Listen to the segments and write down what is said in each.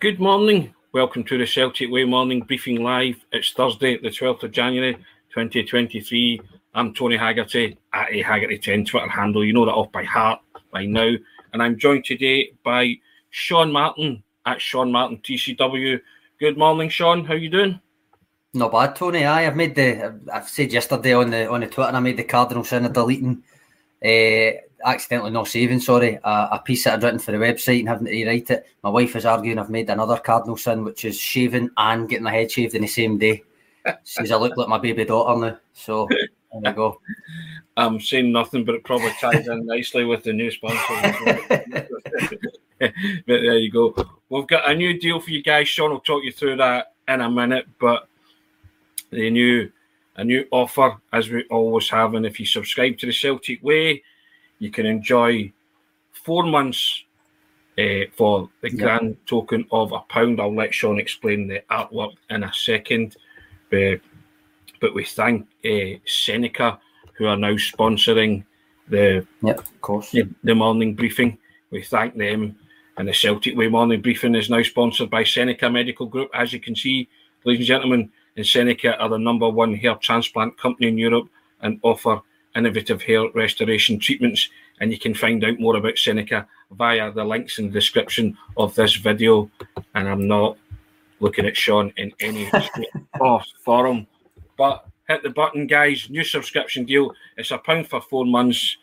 Good morning. Welcome to the Celtic Way Morning Briefing Live. It's Thursday, the 12th of January, 2023. I'm Tony Haggerty at a Haggerty10 Twitter handle. You know that off by heart by now. And I'm joined today by Sean Martin at Sean Martin TCW. Good morning, Sean. How you doing? Not bad, Tony. I have made the. I've said yesterday on the on the Twitter. I made the cardinal sin of deleting, uh, accidentally not saving. Sorry, a, a, piece that I'd written for the website and having to rewrite it. My wife is arguing I've made another cardinal sin, which is shaving and getting my head shaved in the same day. Says I look like my baby daughter now. So there you go. I'm saying nothing, but it probably ties in nicely with the new sponsor. but there you go. We've got a new deal for you guys. Sean will talk you through that in a minute, but the new a new offer as we always have. And if you subscribe to the Celtic Way, you can enjoy four months uh, for the grand token of a pound. I'll let Sean explain the artwork in a second. But, but we thank uh, Seneca, who are now sponsoring the yep, of course. The, the morning briefing. We thank them. And the Celtic Way morning briefing is now sponsored by Seneca Medical Group. As you can see, ladies and gentlemen, and Seneca are the number one hair transplant company in Europe and offer innovative hair restoration treatments. And you can find out more about Seneca via the links in the description of this video. And I'm not looking at Sean in any forum, but hit the button, guys. New subscription deal. It's a pound for four months.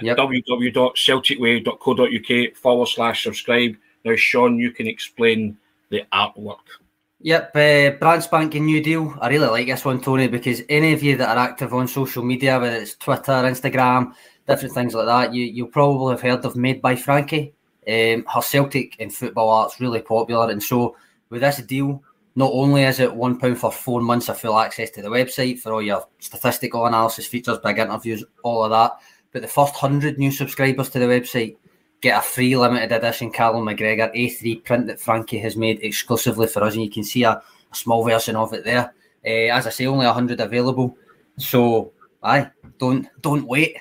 Yep. www.celticway.co.uk forward slash subscribe. Now, Sean, you can explain the artwork. Yep, uh, brand spanking new deal. I really like this one, Tony, because any of you that are active on social media, whether it's Twitter, Instagram, different things like that, you you'll probably have heard of Made by Frankie. Um, her Celtic and football art's really popular, and so with this deal, not only is it one pound for four months of full access to the website for all your statistical analysis features, big interviews, all of that, but the first hundred new subscribers to the website get a free limited edition Callum McGregor A3 print that Frankie has made exclusively for us, and you can see a, a small version of it there. Uh, as I say, only hundred available. So, aye, don't don't wait.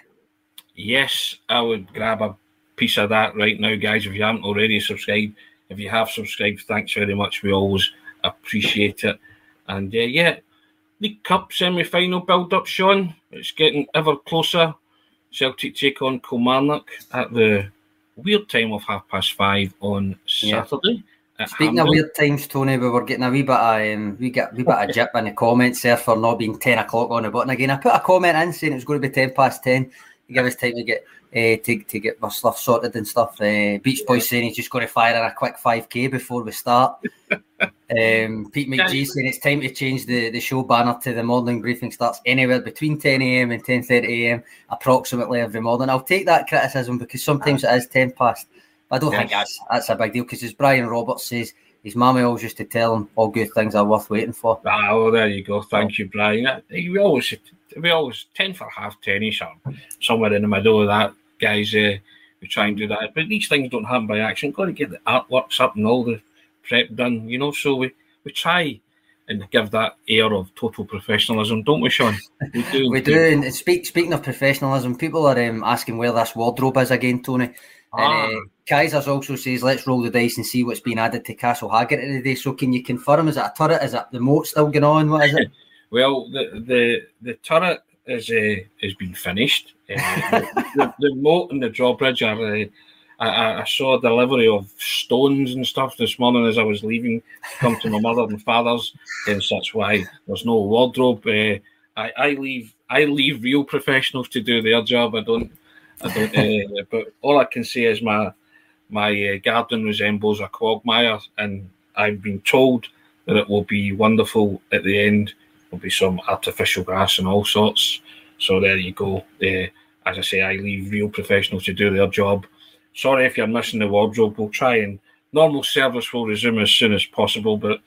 Yes, I would grab a piece of that right now, guys. If you haven't already subscribed, if you have subscribed, thanks very much. We always appreciate it. And uh, yeah, the Cup semi final build up, Sean. It's getting ever closer. Celtic take on Kilmarnock at the weird time of half past five on Saturday. Yeah. Speaking Hampden. of weird times, Tony, we were getting a wee bit of um, we get wee bit of jip in the comments there for not being ten o'clock on the button again. I put a comment in saying it was going to be ten past ten to give us time to get uh, to, to get our stuff sorted and stuff. Uh, Beach Boy saying he's just going to fire in a quick five k before we start. Um, Pete McGee saying it's time to change the, the show banner to the morning briefing starts anywhere between 10 a.m. and 10:30 a.m. approximately every morning. I'll take that criticism because sometimes it is 10 past. But I don't yes. think that's that's a big deal because as Brian Roberts says, his mummy always used to tell him all good things are worth waiting for. Ah, well, there you go. Thank you, Brian. We always we always ten for half ten ish somewhere in the middle of that, guys. Uh, we try and do that, but these things don't happen by accident. Got to get the artworks up and all the prep done, you know. So we, we try and give that air of total professionalism, don't we, Sean? We do. we do. And speak, speaking of professionalism, people are um, asking where this wardrobe is again, Tony. Ah. And, uh, Kaisers also says, let's roll the dice and see what's been added to Castle Haggard today. So, can you confirm? Is it a turret? Is it the moat still going on? What is it? well, the the the turret is uh, has been finished. Uh, the, the, moat and the drawbridge are uh, I, I, saw a delivery of stones and stuff this morning as I was leaving, come to my mother and father's, and such why there's no wardrobe. Uh, I, I leave I leave real professionals to do their job. I don't I don't. Uh, but all I can say is my my uh, garden resembles a quagmire, and I've been told that it will be wonderful at the end. There'll be some artificial grass and all sorts. So there you go. Uh, as I say, I leave real professionals to do their job sorry if you're missing the wardrobe. We'll try and normal service will resume as soon as possible, but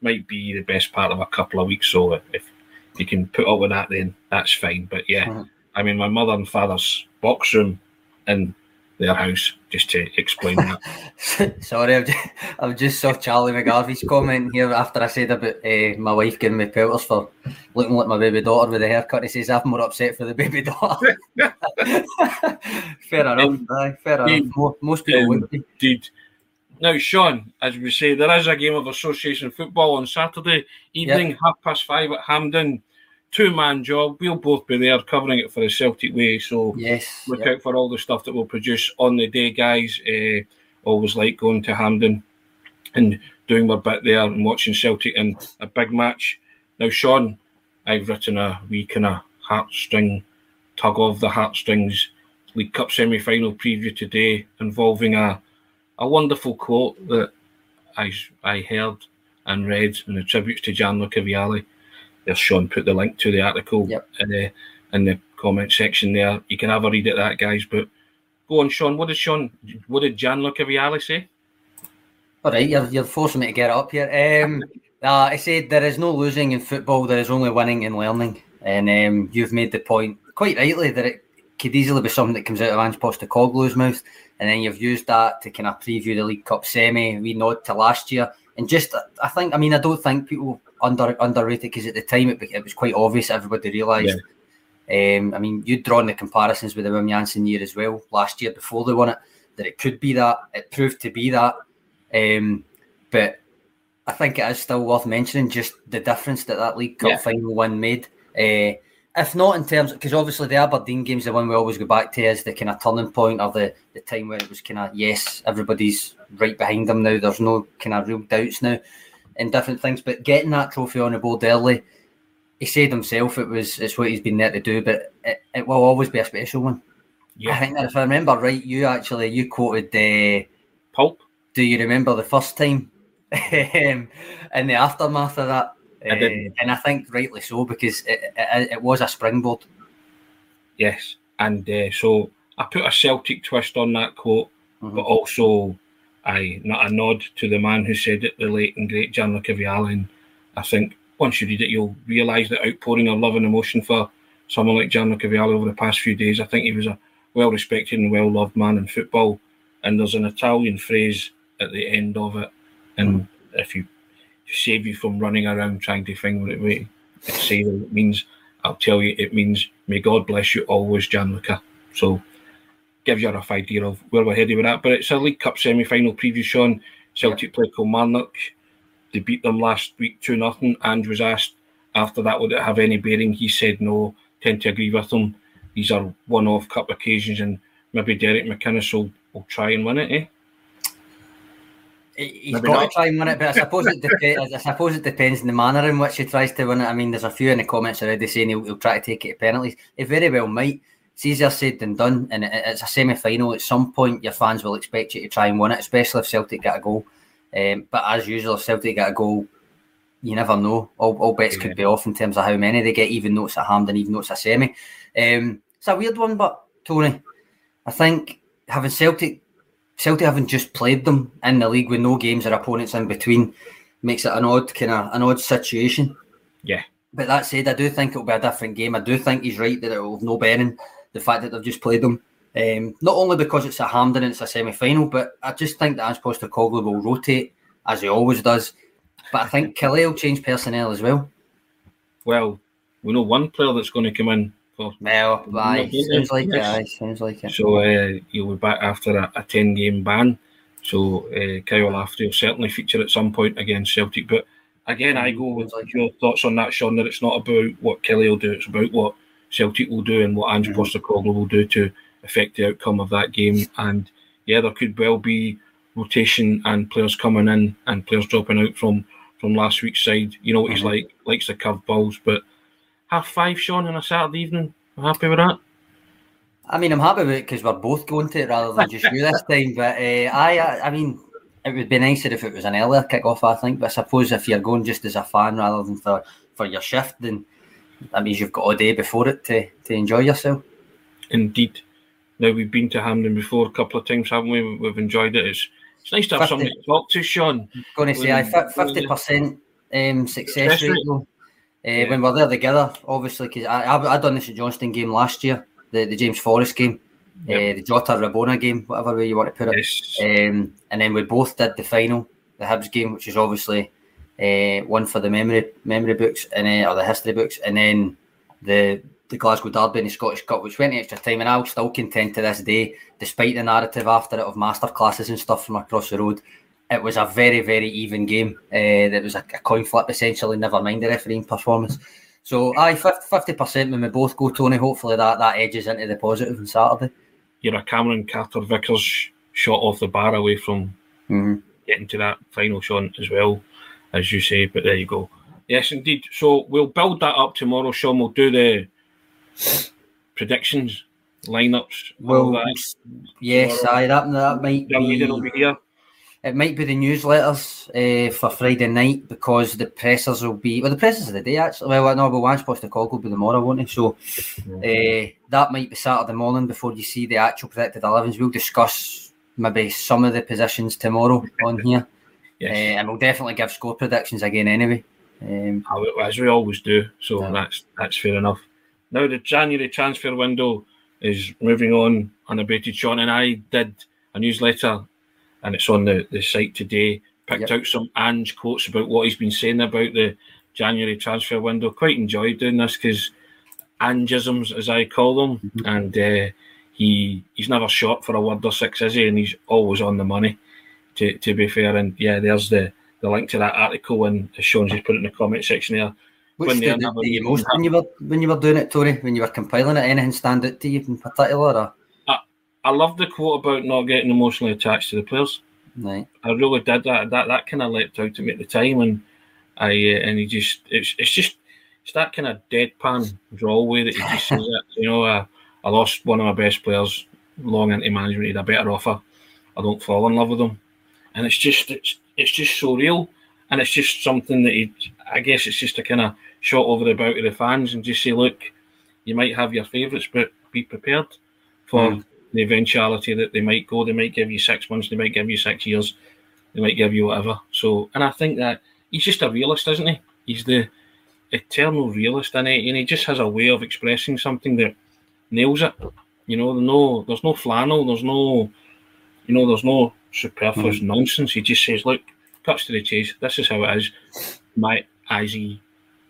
might be the best part of a couple of weeks. So if you can put up with that, then that's fine. But yeah, mm-hmm. I mean, my mother and father's box room in their house, just to explain that. Sorry, I've just, I've just saw Charlie McGarvey's comment here after I said about uh, my wife giving me pelters for looking like my baby daughter with a haircut. He says I'm more upset for the baby daughter. fair enough, um, fair enough. Most, most people um, would be. Did Now, Sean, as we say, there is a game of association football on Saturday evening, yep. half past five at Hampden. Two man job. We'll both be there covering it for the Celtic way. So yes, look yep. out for all the stuff that we'll produce on the day, guys. Uh, always like going to Hampden and doing my bit there and watching Celtic in a big match. Now, Sean, I've written a wee kind of heartstring tug of the heartstrings League Cup semi final preview today involving a a wonderful quote that I I heard and read in the tributes to Gianluca Vialli. There's Sean put the link to the article yep. in the in the comment section there. You can have a read at that, guys. But go on, Sean. What did Sean? What did Gianluca Vialli say? All right, you're, you're forcing me to get up here. Um, uh, I said there is no losing in football. There is only winning and learning. And um, you've made the point quite rightly that it could easily be something that comes out of Ange Postecoglou's mouth, and then you've used that to kind of preview the League Cup semi. We nod to last year, and just I think I mean I don't think people under underrated because at the time it, it was quite obvious everybody realised. Yeah. Um, I mean, you'd drawn the comparisons with the Wim Jansen year as well last year before they won it that it could be that it proved to be that, um, but I think it is still worth mentioning just the difference that that League Cup yeah. final win made. Uh, if not in terms, because obviously the Aberdeen game's the one we always go back to as the kind of turning point of the, the time where it was kind of yes, everybody's right behind them now. There's no kind of real doubts now and different things. But getting that trophy on the board early, he said himself it was it's what he's been there to do, but it, it will always be a special one. Yeah. I think that if I remember right, you actually you quoted the uh, Pulp. Do you remember the first time in the aftermath of that? I uh, and I think rightly so because it, it, it was a springboard. Yes, and uh, so I put a Celtic twist on that quote, mm-hmm. but also I not a nod to the man who said it, the late and great Gianluca Vialli. And I think once you read it, you'll realise the outpouring of love and emotion for someone like Gianluca Vialli over the past few days. I think he was a well respected and well loved man in football. And there's an Italian phrase at the end of it, and mm-hmm. if you save you from running around trying to find what it, say what it means. I'll tell you, it means may God bless you always, Gianluca. So, gives you a rough idea of where we're headed with that. But it's a League Cup semi final preview, Sean. Celtic yeah. played Kilmarnock. They beat them last week 2 nothing. And was asked after that, would it have any bearing? He said no. Tend to agree with him. These are one off cup occasions, and maybe Derek McInnes will, will try and win it, eh? He's Maybe got not. to try and win it, but I suppose it depends. I suppose it depends on the manner in which he tries to win it. I mean, there's a few in the comments already saying he'll, he'll try to take it to penalties. He very well might. It's easier said than done, and it, it's a semi-final. At some point, your fans will expect you to try and win it, especially if Celtic get a goal. Um, but as usual, if Celtic get a goal, you never know. All, all bets yeah. could be off in terms of how many they get, even though it's a Hampden, even though it's a semi. Um, it's a weird one, but Tony, I think having Celtic Celtic having just played them in the league with no games or opponents in between makes it an odd kind of an odd situation. Yeah. But that said, I do think it'll be a different game. I do think he's right that it will have no bearing the fact that they've just played them. Um, not only because it's a Hampden and it's a semi final, but I just think that Ange Postecoglou will rotate as he always does. But I think Killie will change personnel as well. Well, we know one player that's going to come in for. Well, aye, sounds like it. Aye, sounds like it. So uh, he'll be back after a, a ten game ban. So uh, Kyle Lafferty will certainly feature at some point against Celtic. But again, I go with like your thoughts on that, Sean. That it's not about what Killie will do; it's about what Celtic will do and what Ange mm-hmm. Postecoglou will do to affect the outcome of that game. And yeah, there could well be rotation and players coming in and players dropping out from from last week's side. You know what mm-hmm. he's like, likes the curve balls, but half five, Sean, on a Saturday evening. I'm happy with that. I mean, I'm happy with it because we're both going to it rather than just you this time. But uh, I, I mean, it would be nicer if it was an earlier kick off, I think. But I suppose if you're going just as a fan rather than for, for your shift, then that means you've got a day before it to, to enjoy yourself. Indeed. Now, we've been to Hampden before a couple of times, haven't we? We've enjoyed it. It's, it's nice to have 50, somebody to talk to, Sean. I'm going to say, I 50% um, success rate. Uh, yeah. When we're there together, obviously, because I, I I done the St Johnstone game last year, the, the James Forrest game, yep. uh, the Jota Rabona game, whatever way you want to put it. Yes. Um, and then we both did the final, the Hibs game, which is obviously uh, one for the memory memory books and uh, or the history books, and then the the Glasgow Derby in the Scottish Cup, which went extra time, and I'll still contend to this day, despite the narrative after it of master classes and stuff from across the road. it was a very, very even game. Uh, there was a, a, coin flip essentially, never mind the refereeing performance. So, aye, 50% when we both go, Tony. Hopefully that, that edges into the positive on Saturday. You're a Cameron Carter Vickers shot off the bar away from mm-hmm. getting to that final shot as well, as you say. But there you go. Yes, indeed. So we'll build that up tomorrow, Sean. We'll do the predictions, lineups. Well, yes, aye, that, that might be. Over here. It might be the newsletters uh, for Friday night because the pressers will be well. The pressers of the day actually. Well, no, but Wan's call will be tomorrow, won't he? So uh, that might be Saturday morning before you see the actual predicted 11s. We'll discuss maybe some of the positions tomorrow on here, yes. uh, and we'll definitely give score predictions again anyway. Um, As we always do, so yeah. that's that's fair enough. Now the January transfer window is moving on unabated. Sean and I did a newsletter and it's on the, the site today. Picked yep. out some Ange quotes about what he's been saying about the January transfer window. Quite enjoyed doing this because Angisms, as I call them, mm-hmm. and uh, he he's never short for a word or six, is he? And he's always on the money. To, to be fair, and yeah, there's the, the link to that article, and as Sean's just put it in the comment section there. Which when, most you were when you were doing it, Tony? When you were compiling it, anything stand out to you in particular? Or? I love the quote about not getting emotionally attached to the players. Right. I really did that. That that kind of leapt out to me at the time, and I uh, and he just it's it's just it's that kind of deadpan drawl way that he just says it. You know, uh, I lost one of my best players long into management. He had a better offer. I don't fall in love with him, and it's just it's it's just so real, and it's just something that he. I guess it's just a kind of shot over the bow to the fans and just say, look, you might have your favourites, but be prepared for. Mm the eventuality that they might go. They might give you six months, they might give you six years, they might give you whatever. So, and I think that he's just a realist, isn't he? He's the eternal realist, and he, and he just has a way of expressing something that nails it. You know, no, there's no flannel, there's no, you know, there's no superfluous mm-hmm. nonsense. He just says, look, cuts to the chase. This is how it is. My eyes,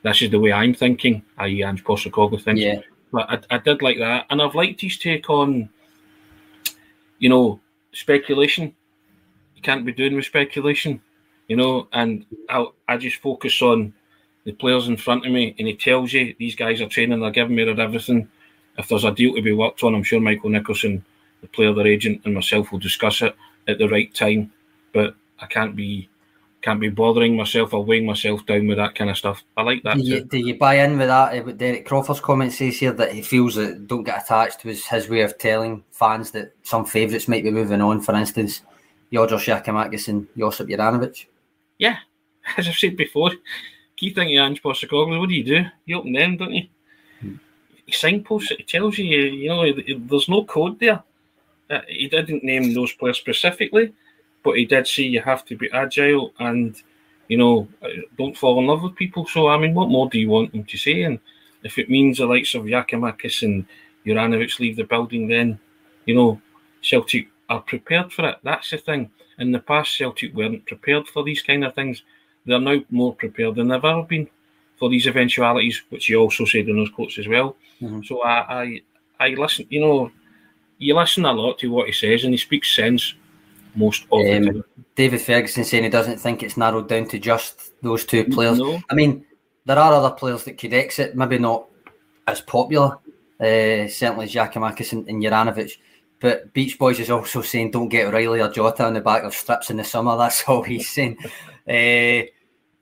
this is the way I'm thinking. I.e., Ange Postecoglou thinks. Yeah. But I, I did like that, and I've liked his take on you know, speculation. You can't be doing with speculation, you know. And I, I just focus on the players in front of me, and he tells you these guys are training, they're giving me their everything. If there's a deal to be worked on, I'm sure Michael Nicholson, the player, their agent, and myself will discuss it at the right time. But I can't be can't be bothering myself or weighing myself down with that kind of stuff. I like that. Do you, do you buy in with that? What Derek Crawford's comment says here that he feels that don't get attached was his way of telling fans that some favourites might be moving on. For instance, Georgios Giakoumakis and Josip Juranovic. Yeah, as I've said before, key thing you Ange Postecoglou, what do you do? You open them, don't you? Hmm. He signposts it. tells you, you know, there's no code there. Uh, he didn't name those players specifically but he did say you have to be agile and you know don't fall in love with people. So I mean, what more do you want him to say? And if it means the likes of Giakoumakis and Juranovic leave the building, then you know Celtic are prepared for it. That's the thing. In the past, Celtic weren't prepared for these kind of things. They're now more prepared than they've ever been for these eventualities, which he also said in those quotes as well. Mm-hmm. So I, I, I listen. You know, you listen a lot to what he says, and he speaks sense most of um, the David Ferguson saying he doesn't think it's narrowed down to just those two players. No. I mean, there are other players that could exit, maybe not as popular. Uh, certainly Giakoumakis and, and Juranovic. But Beach Boys is also saying don't get Riley or Jota on the back of strips in the summer. That's all he's saying. uh,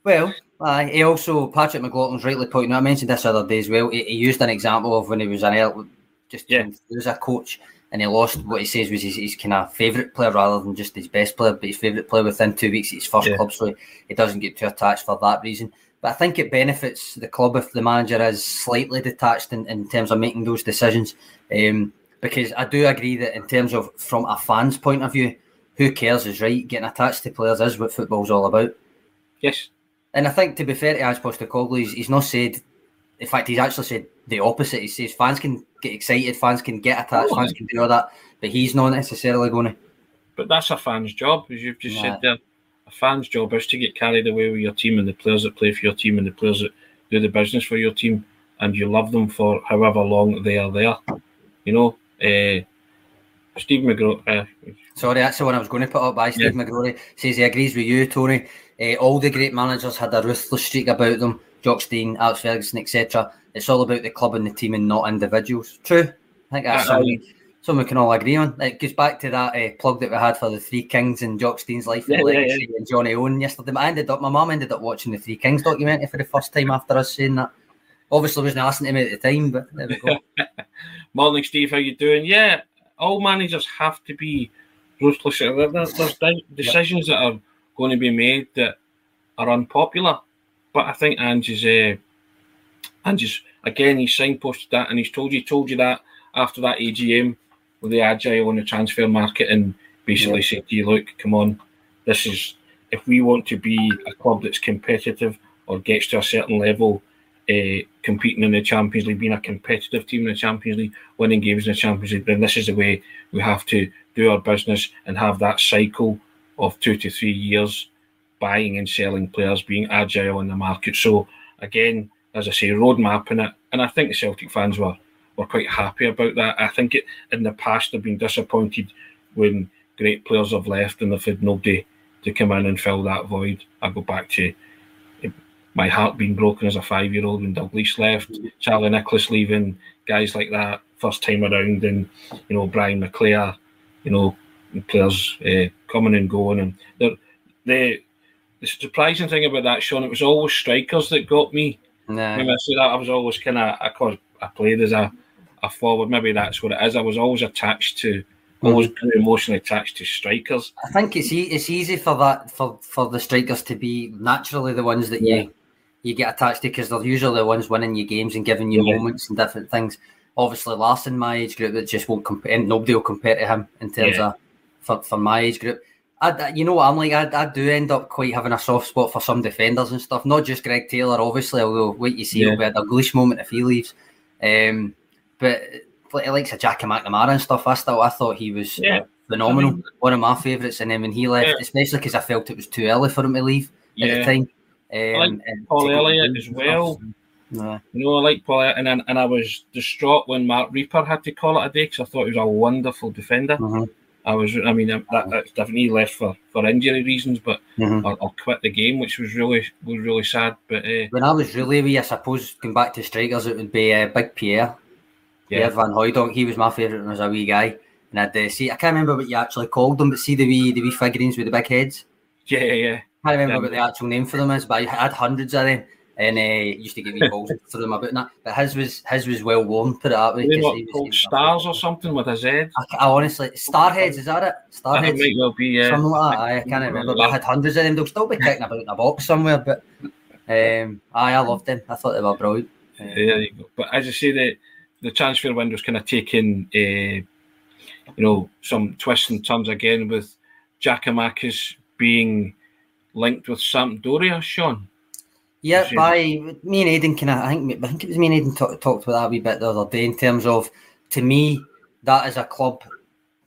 well, uh, he also, Patrick McLaughlin's rightly pointing out, I mentioned this other day as well. He, he used an example of when he was an just yeah. as a coach and he lost what he says was his, his kind of favourite player rather than just his best player, but his favourite player within two weeks at his first yeah. club, so he doesn't get too attached for that reason. But I think it benefits the club if the manager is slightly detached in, in terms of making those decisions. Um, because I do agree that in terms of from a fan's point of view, who cares is right. Getting attached to players is what football's all about. Yes. And I think to be fair to Postecoglou, he's, he's not said. In fact, he's actually said the opposite. He says fans can get excited, fans can get attached, oh, fans can do all that, but he's not necessarily going to. But that's a fan's job, as you've just yeah. said there. A fan's job is to get carried away with your team and the players that play for your team and the players that do the business for your team, and you love them for however long they are there. You know, uh, Steve McGraw. Uh, Sorry, that's the one I was going to put up by Steve yeah. McGrory. Says he agrees with you, Tony. Uh, all the great managers had a ruthless streak about them. Jock Stein, Alex Ferguson, etc. It's all about the club and the team and not individuals. True. I think that's something, something we can all agree on. It goes back to that uh, plug that we had for the Three Kings and Jock Stein's life yeah, and yeah, yeah. and Johnny Owen yesterday. I ended up, my mum ended up watching the Three Kings documentary for the first time after us saying that. Obviously, wasn't listening to me at the time, but there we go. Morning, Steve. How you doing? Yeah, all managers have to be ruthless. There's decisions that are going to be made that are unpopular, but I think Ange's, uh, Ange's again, he's signposted that and he's told you, told you that after that AGM with the agile on the transfer market and basically yeah. said to you, look, come on, this is if we want to be a club that's competitive or gets to a certain level, uh, competing in the Champions League, being a competitive team in the Champions League, winning games in the Champions League, then this is the way we have to do our business and have that cycle of two to three years buying and selling players, being agile in the market. So again, as I say, road mapping it, and I think the Celtic fans were were quite happy about that. I think it, in the past they've been disappointed when great players have left and they've had nobody to come in and fill that void. I go back to my heart being broken as a five year old when Dalglish left, Charlie Nicholas leaving, guys like that first time around, and you know Brian McClair, you know players uh, coming and going, and the the surprising thing about that, Sean, it was always strikers that got me. Nah. When I say that, I was always kind of I, I played as a a forward. Maybe that's what it is. I was always attached to always mm. emotionally attached to strikers. I think it's e- it's easy for that for, for the strikers to be naturally the ones that yeah. you you get attached to because they're usually the ones winning you games and giving you yeah. moments and different things. Obviously, Larsson, my age group, that just won't compare. Nobody will compare to him in terms yeah. of for, for my age group. I, you know what I'm like. I, I do end up quite having a soft spot for some defenders and stuff. Not just Greg Taylor, obviously. Although wait, you see, yeah. will be a Dalglish moment if he leaves. Um, but like, likes a Jackie McNamara and stuff. I still I thought he was yeah. phenomenal. I mean, One of my favourites. And then when he left, yeah. especially because I felt it was too early for him to leave at the time. Um, like Paul Elliott as well. You know, I like Paul, and and I was distraught when Marc Rieper had to call it a day because I thought he was a wonderful defender. Mm-hmm. I was, I mean, that, that's definitely left for, for injury reasons, but mm-hmm. I'll, quit the game, which was really was really sad. But uh, when I was really wee, I suppose going back to strikers, it would be uh, Big Pierre, yeah. Pierre Van Hooijdonk. He was my favourite when I was a wee guy, and I'd uh, see. I can't remember what you actually called them, but see the wee the wee figurines with the big heads. Yeah, yeah. I can't remember um, what the actual name for them is, but I had hundreds of them, and uh, used to give me balls for them about that. But his was his was well worn. Put it that way. What, he was, stars or something with a Z. I, I honestly, Starheads is that it? Starheads. That might well be. Yeah. Something like that. I, I can't remember. But I had hundreds of them. They'll still be kicking about in a box somewhere. But um, I, I loved them. I thought they were brilliant. Um, yeah, there you go. But as I say, the the transfer window's kind of taking, uh, you know, some twists and turns again with Giakoumakis being linked with Sampdoria, Sean? Yeah, by me and Aidan kind of, I think, I think it was me and Aidan talk, talked about that a wee bit the other day in terms of, to me, that is a club.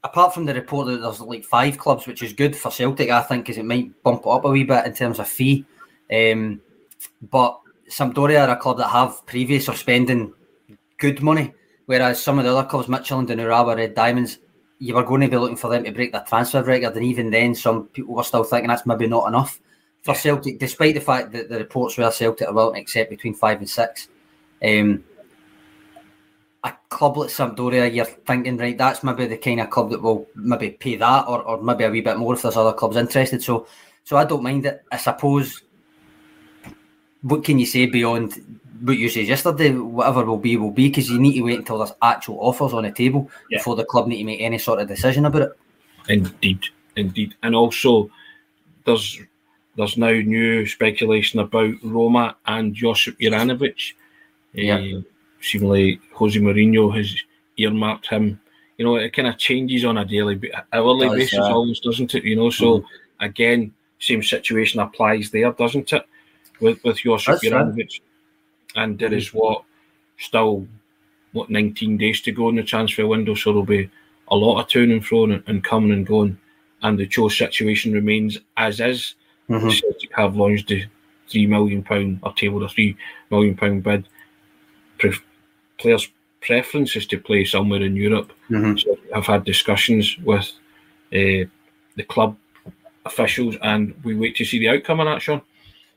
Apart from the report that there's like five clubs, which is good for Celtic, I think, because it might bump it up a wee bit in terms of fee. Um, but Sampdoria are a club that have previous of spending good money, whereas some of the other clubs, Midtjylland and Urawa Red Diamonds, you were going to be looking for them to break their transfer record, and even then, some people were still thinking that's maybe not enough for Celtic, despite the fact that the reports were Celtic are willing to accept between five and six. Um, a club like Sampdoria, you're thinking, right, that's maybe the kind of club that will maybe pay that, or, or maybe a wee bit more if there's other clubs interested. So, so I don't mind it. I suppose. What can you say beyond what you said yesterday, whatever will be, will be, because you need to wait until there's actual offers on the table yeah. before the club need to make any sort of decision about it. Indeed, indeed, and also there's there's now new speculation about Roma and Josip Juranovic. Yeah. Uh, seemingly Jose Mourinho has earmarked him. You know, it kind of changes on a daily, hourly does, basis, always, doesn't it? You know, so mm-hmm. again, same situation applies there, doesn't it? With with Josip Juranovic. Right and there is what still what 19 days to go in the transfer window, so there'll be a lot of turning and fro and, and coming and going, and the Cho situation remains as is. Mm-hmm. Celtic have launched the three million pound or tabled a three million pound bid. Pre- players' preference is to play somewhere in Europe. Mm-hmm. So I've had discussions with uh, the club officials, and we wait to see the outcome of that, Sean.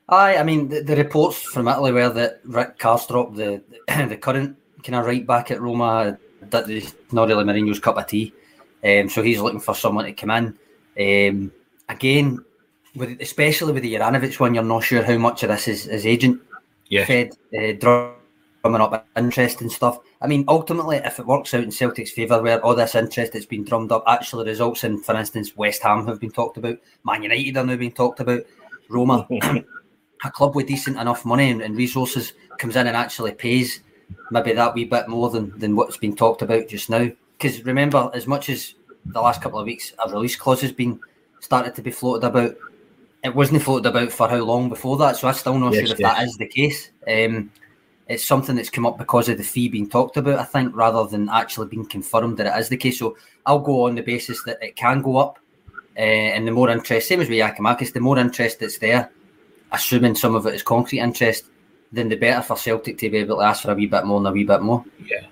Aye, I mean the, the reports from Italy were that Rick Karsdorp, the the current kind of right back at Roma, that is not really Mourinho's cup of tea. Um, so he's looking for someone to come in. Um, again, with especially with the Juranovic one, you're not sure how much of this is, is agent Yes. fed, uh, drumming up interest and stuff. I mean, ultimately, if it works out in Celtic's favour, where all this interest that's been drummed up actually results in, for instance, West Ham have been talked about, Man United are now being talked about, Roma, a club with decent enough money and, and resources comes in and actually pays maybe that wee bit more than, than what's been talked about just now. Because remember, as much as the last couple of weeks a release clause has been started to be floated about, it wasn't floated about for how long before that. So I'm still not Yes, sure if yes. that is the case. Um, it's something that's come up because of the fee being talked about, I think, rather than actually being confirmed that it is the case. So I'll go on the basis that it can go up. Uh, and the more interest, same as with Giakoumakis, the more interest that's there, assuming some of it is concrete interest, then the better for Celtic to be able to ask for a wee bit more and a wee bit more. Yeah.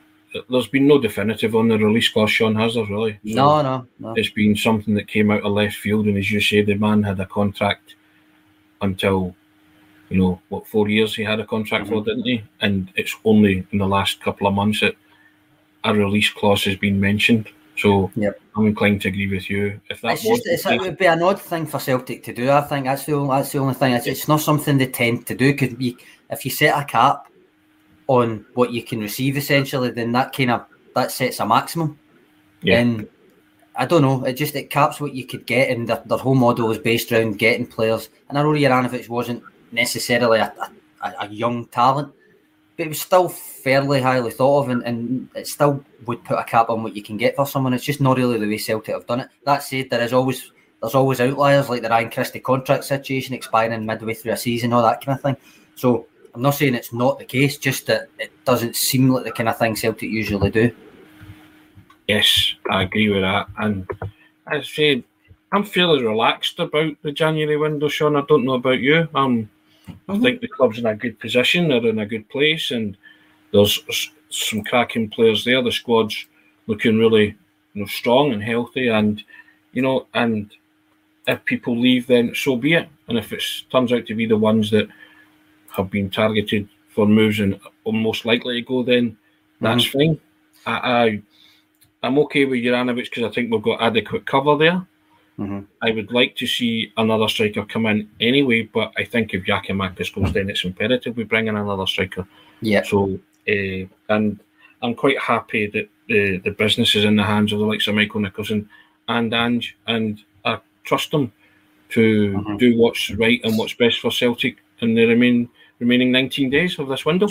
There's been no definitive on the release clause, Sean, has there, really? So No, no, no. It's been something that came out of left field, and as you say, the man had a contract until, you know, what, four years he had a contract for, mm-hmm. didn't he? And it's only in the last couple of months that a release clause has been mentioned. So Yep. I'm inclined to agree with you. If that It's was just it's, it would be an odd thing for Celtic to do. I think that's the only, that's the only thing. It's, it's not something they tend to do because if you set a cap on what you can receive, essentially, then that kind of that sets a maximum. Yeah. And I don't know. It just it caps what you could get, and their, their whole model is based around getting players. And I know Juranovic wasn't necessarily a, a, a young talent, but it was still fairly highly thought of, and, and it still would put a cap on what you can get for someone. It's just not really the way Celtic have done it. That said, there is always there's always outliers like the Ryan Christie contract situation expiring midway through a season, all that kind of thing. So I'm not saying it's not the case, just that it doesn't seem like the kind of thing Celtic usually do. Yes, I agree with that. And as I said, I'm fairly relaxed about the January window, Sean. I don't know about you. Um, I think the club's in a good position. They're in a good place, and there's some cracking players there. The squad's looking really, you know, strong and healthy. And you know, and if people leave, then so be it. And if it turns out to be the ones that have been targeted for moves and are most likely to go, then that's fine. I, I I'm okay with Juranovic because I think we've got adequate cover there. Mhm. I would like to see another striker come in anyway, but I think if Giakoumakis goes, then it's imperative we bring in another striker. Yeah. So, uh, and I'm quite happy that the the business is in the hands of the likes of Michael Nicholson and Ange, and I trust them to Mhm. do what's right and what's best for Celtic in the remain remaining 19 days of this window.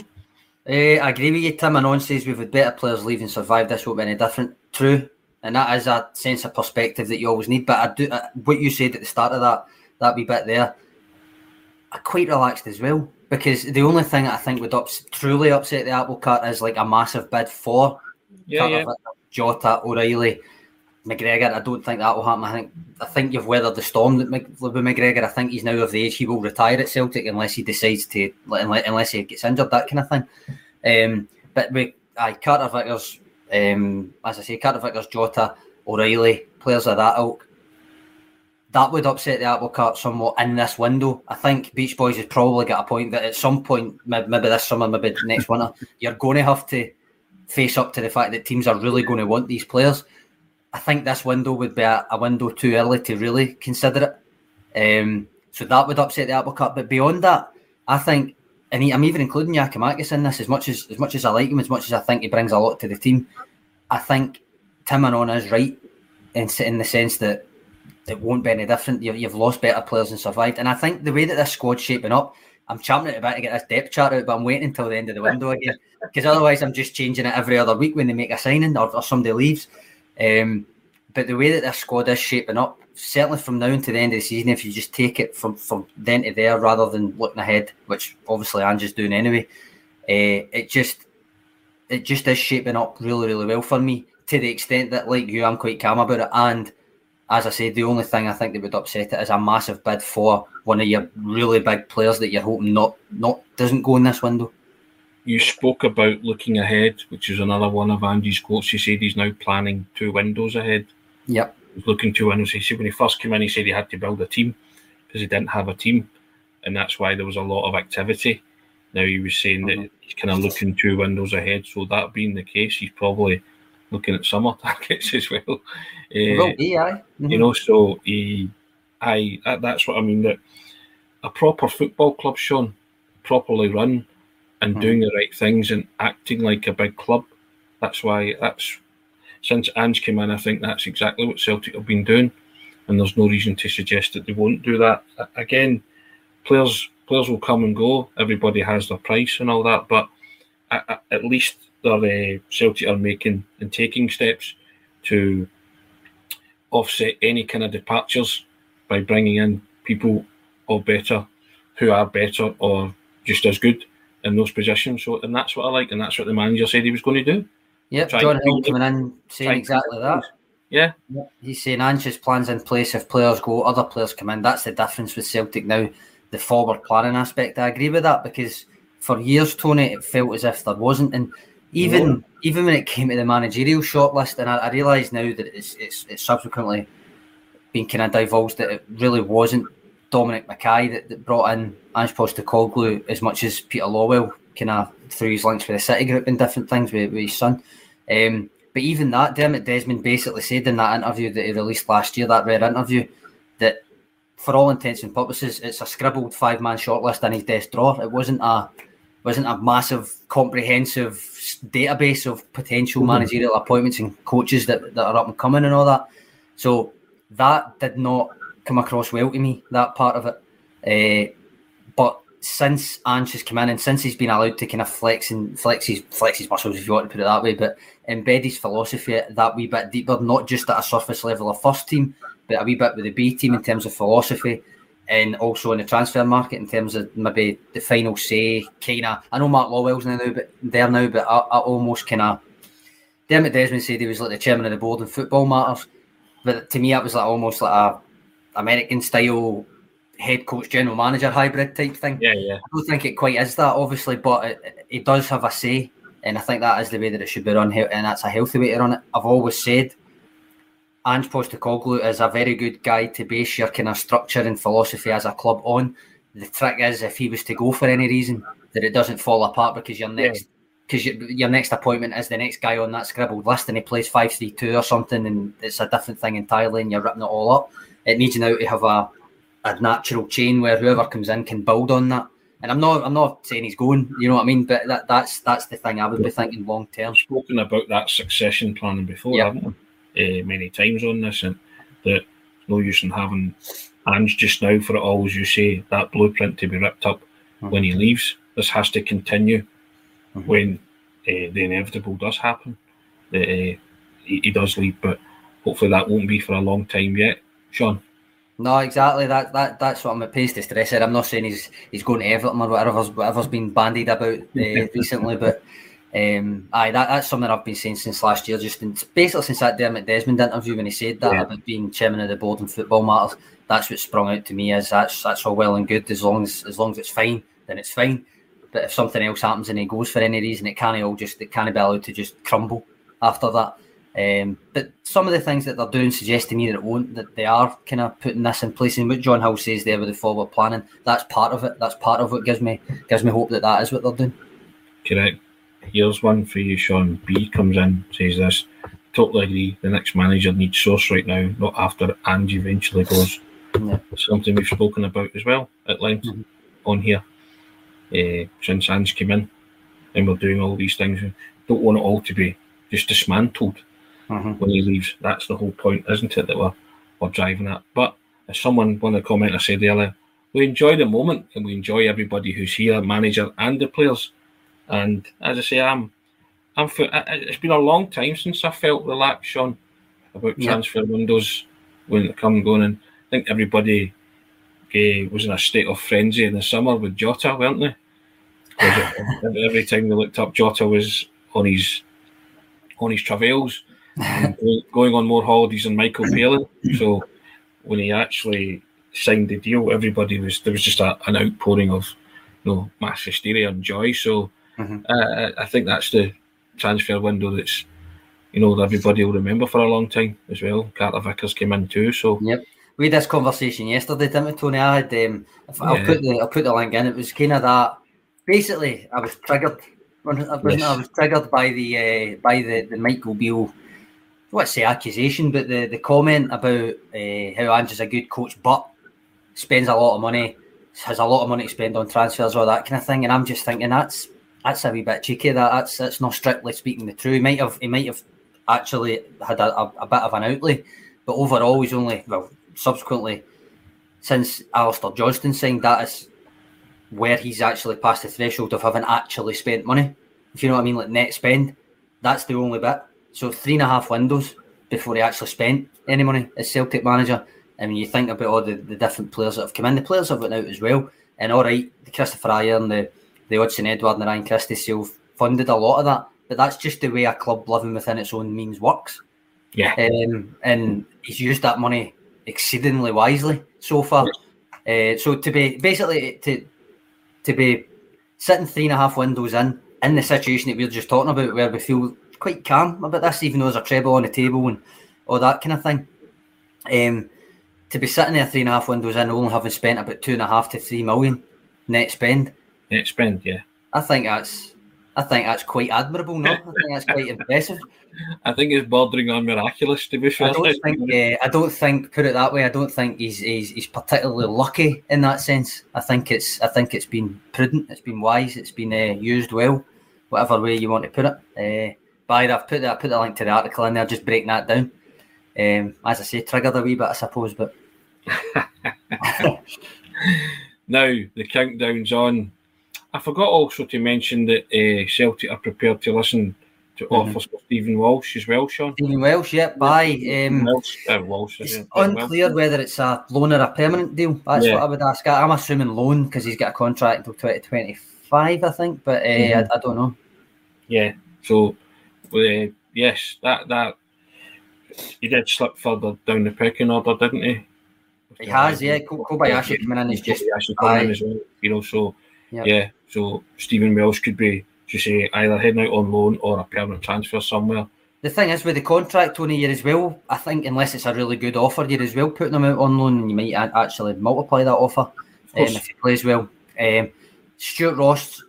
Uh, I agree with you, Tim. Anon says we've had better players leave and survive. This won't be any different. True, and that is a sense of perspective that you always need. But I do uh, what you said at the start of that that wee bit there. I'm quite relaxed as well because the only thing I think would ups, truly upset the apple cart is like a massive bid for Yeah, yeah. Jota, O'Riley, McGregor. I don't think that will happen. I think I think you've weathered the storm that with McGregor. I think he's now of the age he will retire at Celtic unless he decides to unless, he gets injured, that kind of thing. Um, but with aye, Carter Vickers, um, as I say, Carter Vickers, Jota, O'Riley, players of that ilk. That would upset the apple cart somewhat in this window. I think Beach Boys has probably got a point that at some point, maybe this summer, maybe next winter, you're going to have to face up to the fact that teams are really going to want these players. I think this window would be a, a window too early to really consider it. Um, so that would upset the apple cart. But beyond that, I think, and I'm even including Giakoumakis in this, as much as as much as I like him, as much as I think he brings a lot to the team. I think Tim Anon is right in, in the sense that it won't be any different. You've, you've lost better players and survived. And I think the way that this squad's shaping up, I'm champing at bit to get this depth chart out, but I'm waiting until the end of the window again because otherwise I'm just changing it every other week when they make a signing or, or somebody leaves. Um, but the way that this squad is shaping up, certainly from now until the end of the season, if you just take it from, from then to there rather than looking ahead, which obviously Ange's doing anyway, uh, it just it just is shaping up really, really well for me to the extent that, like you, I'm quite calm about it. And as I said, the only thing I think that would upset it is a massive bid for one of your really big players that you're hoping not not doesn't go in this window. You spoke about looking ahead, which is another one of Andy's quotes. He said he's now planning two windows ahead. Yep. looking two windows. He said when he first came in, he said he had to build a team because he didn't have a team, and that's why there was a lot of activity. Now he was saying that he's kind of looking two windows ahead. So that being the case, he's probably looking at summer targets as well. Uh, will be, aye. Mm-hmm. You know, so he, I that's what I mean. That a proper football club, Sean, properly run and mm-hmm. doing the right things and acting like a big club. That's why that's since Ange came in. I think that's exactly what Celtic have been doing, and there's no reason to suggest that they won't do that again. Players players will come and go. Everybody has their price and all that, but at, at least they're uh, Celtic are making and taking steps to offset any kind of departures by bringing in people or better who are better or just as good in those positions. So, and that's what I like, and that's what the manager said he was going to do. Yep, John Hill coming in saying exactly that. Yeah. He's saying Ange's plans in place if players go, other players come in. That's the difference with Celtic now the forward planning aspect. I agree with that because for years, Tony, it felt as if there wasn't, and even no. even when it came to the managerial shortlist, and I, I realise now that it's, it's, it's subsequently been kind of divulged that it really wasn't Dominic McKay that, that brought in Ange Postecoglou as much as Peter Lawwell kind of through his links with the City Group and different things with, with his son. Um, but even that, Dermot Desmond basically said in that interview that he released last year, that rare interview, that for all intents and purposes, it's a scribbled five man shortlist in his desk drawer. It wasn't a wasn't a massive, comprehensive database of potential mm-hmm. managerial appointments and coaches that, that are up and coming and all that. So that did not come across well to me. That part of it, uh, but since Ange has come in and since he's been allowed to kind of flex and flex his flex his muscles, if you want to put it that way, but embed his philosophy that wee bit deeper, not just at a surface level of first team, but a wee bit with the B team in terms of philosophy and also in the transfer market in terms of maybe the final say. Kind of, I know Mark Lawwell's now, but there now, but I, I almost kind of. Dermot Desmond said he was like the chairman of the board in football matters, but to me, it was like almost like a American style head coach, general manager hybrid type thing. Yeah, yeah. I don't think it quite is that, obviously, but it, it does have a say, and I think that is the way that it should be run, and that's a healthy way to run it. I've always said Ange Postecoglou is a very good guy to base your kind of structure and philosophy as a club on. The trick is if he was to go for any reason, that it doesn't fall apart because your next because yeah. your, your next appointment is the next guy on that scribbled list and he plays five three two or something and it's a different thing entirely and you're ripping it all up. It needs now to have a a natural chain where whoever comes in can build on that. And I'm not I'm not saying he's going, you know what I mean? But that, that's that's the thing I would be thinking long term. Spoken about that succession planning before, yep. haven't we? uh, many times on this, and that no use in having Ange just now for it all, as you say, that blueprint to be ripped up mm-hmm. when he leaves. This has to continue mm-hmm. when uh, the inevitable does happen. That uh, he, he, does leave, but hopefully that won't be for a long time yet, Sean. No, exactly. That that that's what I'm at pace to stress it. I'm not saying he's he's going to Everton or whatever's whatever's been bandied about uh, recently, but um, aye, that, that's something I've been saying since last year, just in, basically since that Dermot Desmond interview when he said that yeah. about being chairman of the board in football matters. That's what sprung out to me as that's that's all well and good as long as as long as it's fine, then it's fine. But if something else happens and he goes for any reason, it can't all just it can't be allowed to just crumble after that. Um, but some of the things that they're doing suggest to me that it won't, that they are kind of putting this in place. And what John Hill says there with the forward planning, that's part of it. That's part of what gives me gives me hope that that is what they're doing. Correct. Here's one for you, Sean. B comes in, says this. Totally agree. The next manager needs source right now, not after Ange eventually goes. Yeah. Something we've spoken about as well at length mm-hmm. on here uh, since Ange came in, and we're doing all these things. We don't want it all to be just dismantled mm-hmm. when he leaves. That's the whole point, isn't it? That we're we're driving at. But as someone, one of the I said earlier, we enjoy the moment and we enjoy everybody who's here, manager and the players. And as I say, I'm, I'm. It's been a long time since I felt relaxed, Sean, about transfer windows when they come and going. And I think everybody uh, was in a state of frenzy in the summer with Jota, weren't they? every time they looked up, Jota was on his on his travails, going on more holidays than Michael Palin. So when he actually signed the deal, everybody was there was just a, an outpouring of you know, mass hysteria and joy. So Mm-hmm. Uh, I think that's the transfer window that's you know everybody will remember for a long time as well. Carter Vickers came in too, so yep. We had this conversation yesterday, didn't we, Tony? I had um, I'll yeah. put the I'll put the link in. It was kind of that. Basically, I was triggered. I was, yes. I was triggered by the uh, by the the Michael Beale what's say accusation, but the, the comment about uh, how Ange's a good coach, but spends a lot of money, has a lot of money to spend on transfers, or that kind of thing. And I'm just thinking that's that's a wee bit cheeky. That that's that's not strictly speaking the truth. He might have he might have actually had a, a, a bit of an outlay, but overall he's only well subsequently since Alistair Johnston signed that is where he's actually passed the threshold of having actually spent money. If you know what I mean, like net spend, that's the only bit. So three and a half windows before he actually spent any money as Celtic manager. I mean, you think about all the, the different players that have come in, the players have went out as well. And all right, the Ajer and the, the Odsonne Edouard, and the Ryan Christie sale funded a lot of that. But that's just the way a club living within its own means works. Yeah. Um, and he's used that money exceedingly wisely so far. Uh, so to be basically to to be sitting three and a half windows in in the situation that we are just talking about, where we feel quite calm about this, even though there's a treble on the table and all that kind of thing. Um, to be sitting there three and a half windows in, only having spent about two and a half to three million net spend. Net spend, yeah. I think that's, I think that's quite admirable. No, I think that's quite impressive. I think it's bordering on miraculous. To be fair, I don't think. Uh, I don't think. Put it that way. I don't think he's, he's he's particularly lucky in that sense. I think it's. I think it's been prudent. It's been wise. It's been uh, used well, whatever way you want to put it. Uh, by I've put that, put the link to the article in there, just breaking that down. Um, as I say, triggered a wee bit, I suppose, but now the countdown's on. I forgot also to mention that uh, Celtic are prepared to listen to mm-hmm. offers for Stephen Welsh as well, Sean. Stephen Welsh, yeah, by um, Welsh, uh, Welsh, it's unclear whether it's a loan or a permanent deal. That's yeah. what I would ask. I'm assuming loan because he's got a contract until 2025, I think, but uh, mm-hmm. I, I, don't know. Yeah, so uh, yes, that that he did slip further down the pecking order, didn't he? He has, yeah. Kobayashi coming in is just coming in as well, you know. So yep. yeah, so Stephen Welsh could be, to say, either heading out on loan or a permanent transfer somewhere. The thing is with the contract, Tony, you're as well. I think unless it's a really good offer, you're as well putting him out on loan, and you might actually multiply that offer um, if he plays well. Um, Stuart Ross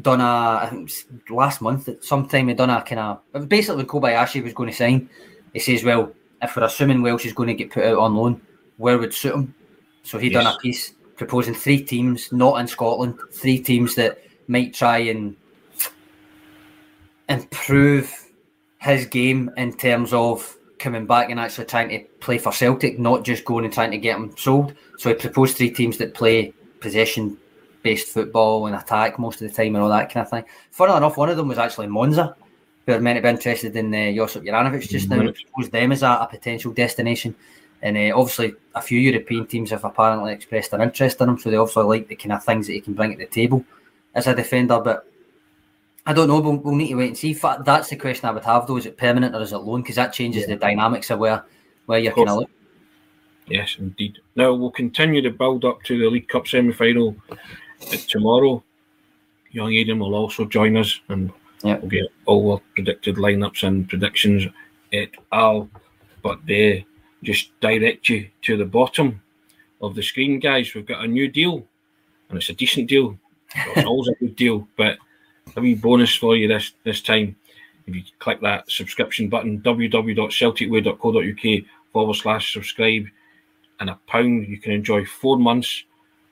done a I think last month at some time he done a kind of basically Kobayashi was going to sign. He says, well, if we're assuming Welsh is going to get put out on loan, where would suit him? So he yes. done a piece proposing three teams, not in Scotland, three teams that might try and improve his game in terms of coming back and actually trying to play for Celtic, not just going and trying to get him sold. So he proposed three teams that play possession based football and attack most of the time and all that kind of thing. Funnily enough, one of them was actually Monza, who are meant to be interested in uh, Josip Juranovic just now. Proposed them as a, a, potential destination. And uh, obviously, a few European teams have apparently expressed their interest in him, so they obviously like the kind of things that he can bring at the table as a defender. But I don't know. We'll, we'll need to wait and see. That's the question I would have, though: is it permanent or is it loan? Because that changes yeah. the dynamics of where where you're kind of looking. Yes, indeed. Now we'll continue to build up to the League Cup semi final tomorrow, young Aidan will also join us and yep. we'll get all our predicted lineups and predictions et all. But they just direct you to the bottom of the screen, guys. We've got a new deal, and it's a decent deal. It's always a good deal, but a wee bonus for you this this time. If you click that subscription button, www.celticway.co.uk forward slash subscribe, and a pound, you can enjoy four months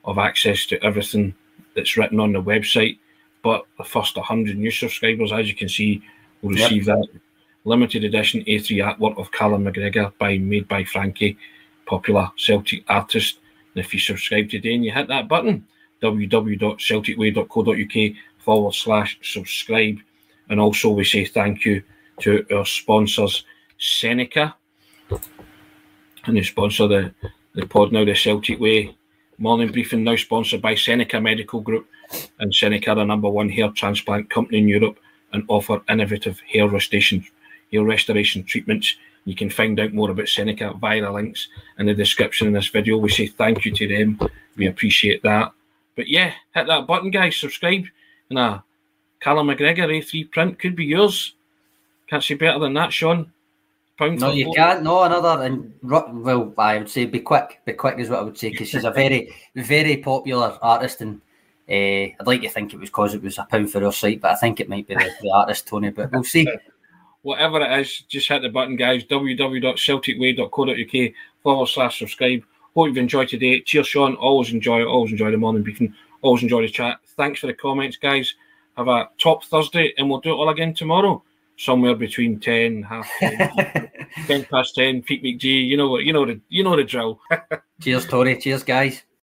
of access to everything that's written on the website. But the first 100 new subscribers, as you can see, will receive yep. that limited edition A3 artwork of Callum McGregor by made by Frankie, popular Celtic artist. And if you subscribe today and you hit that button, www.celticway.co.uk forward slash subscribe. And also, we say thank you to our sponsors, Seneca, and they sponsor the, the pod now, the Celtic Way Morning briefing now sponsored by Seneca Medical Group, and Seneca the number one hair transplant company in Europe and offer innovative hair restoration, hair restoration treatments. You can find out more about Seneca via the links in the description in this video. We say thank you to them. We appreciate that. But yeah, hit that button, guys. Subscribe, and a Callum McGregor A3 print could be yours. Can't see better than that, Sean. Pound no, you can't. No, another and well, I would say be quick. Be quick is what I would say because she's a very, very popular artist, and uh, I'd like to think it was because it was a pound for her site, but I think it might be the, the artist Tony. But we'll see. Whatever it is, just hit the button, guys. www.celticway.co.uk forward slash subscribe. Hope you've enjoyed today. Cheers, Sean. Always enjoy it. Always enjoy the morning briefing. Always enjoy the chat. Thanks for the comments, guys. Have a top Thursday, and we'll do it all again tomorrow somewhere between ten, half 10, 10 past ten, peak week G. You know what? You know the you know the drill. Cheers, Tony. Cheers, guys.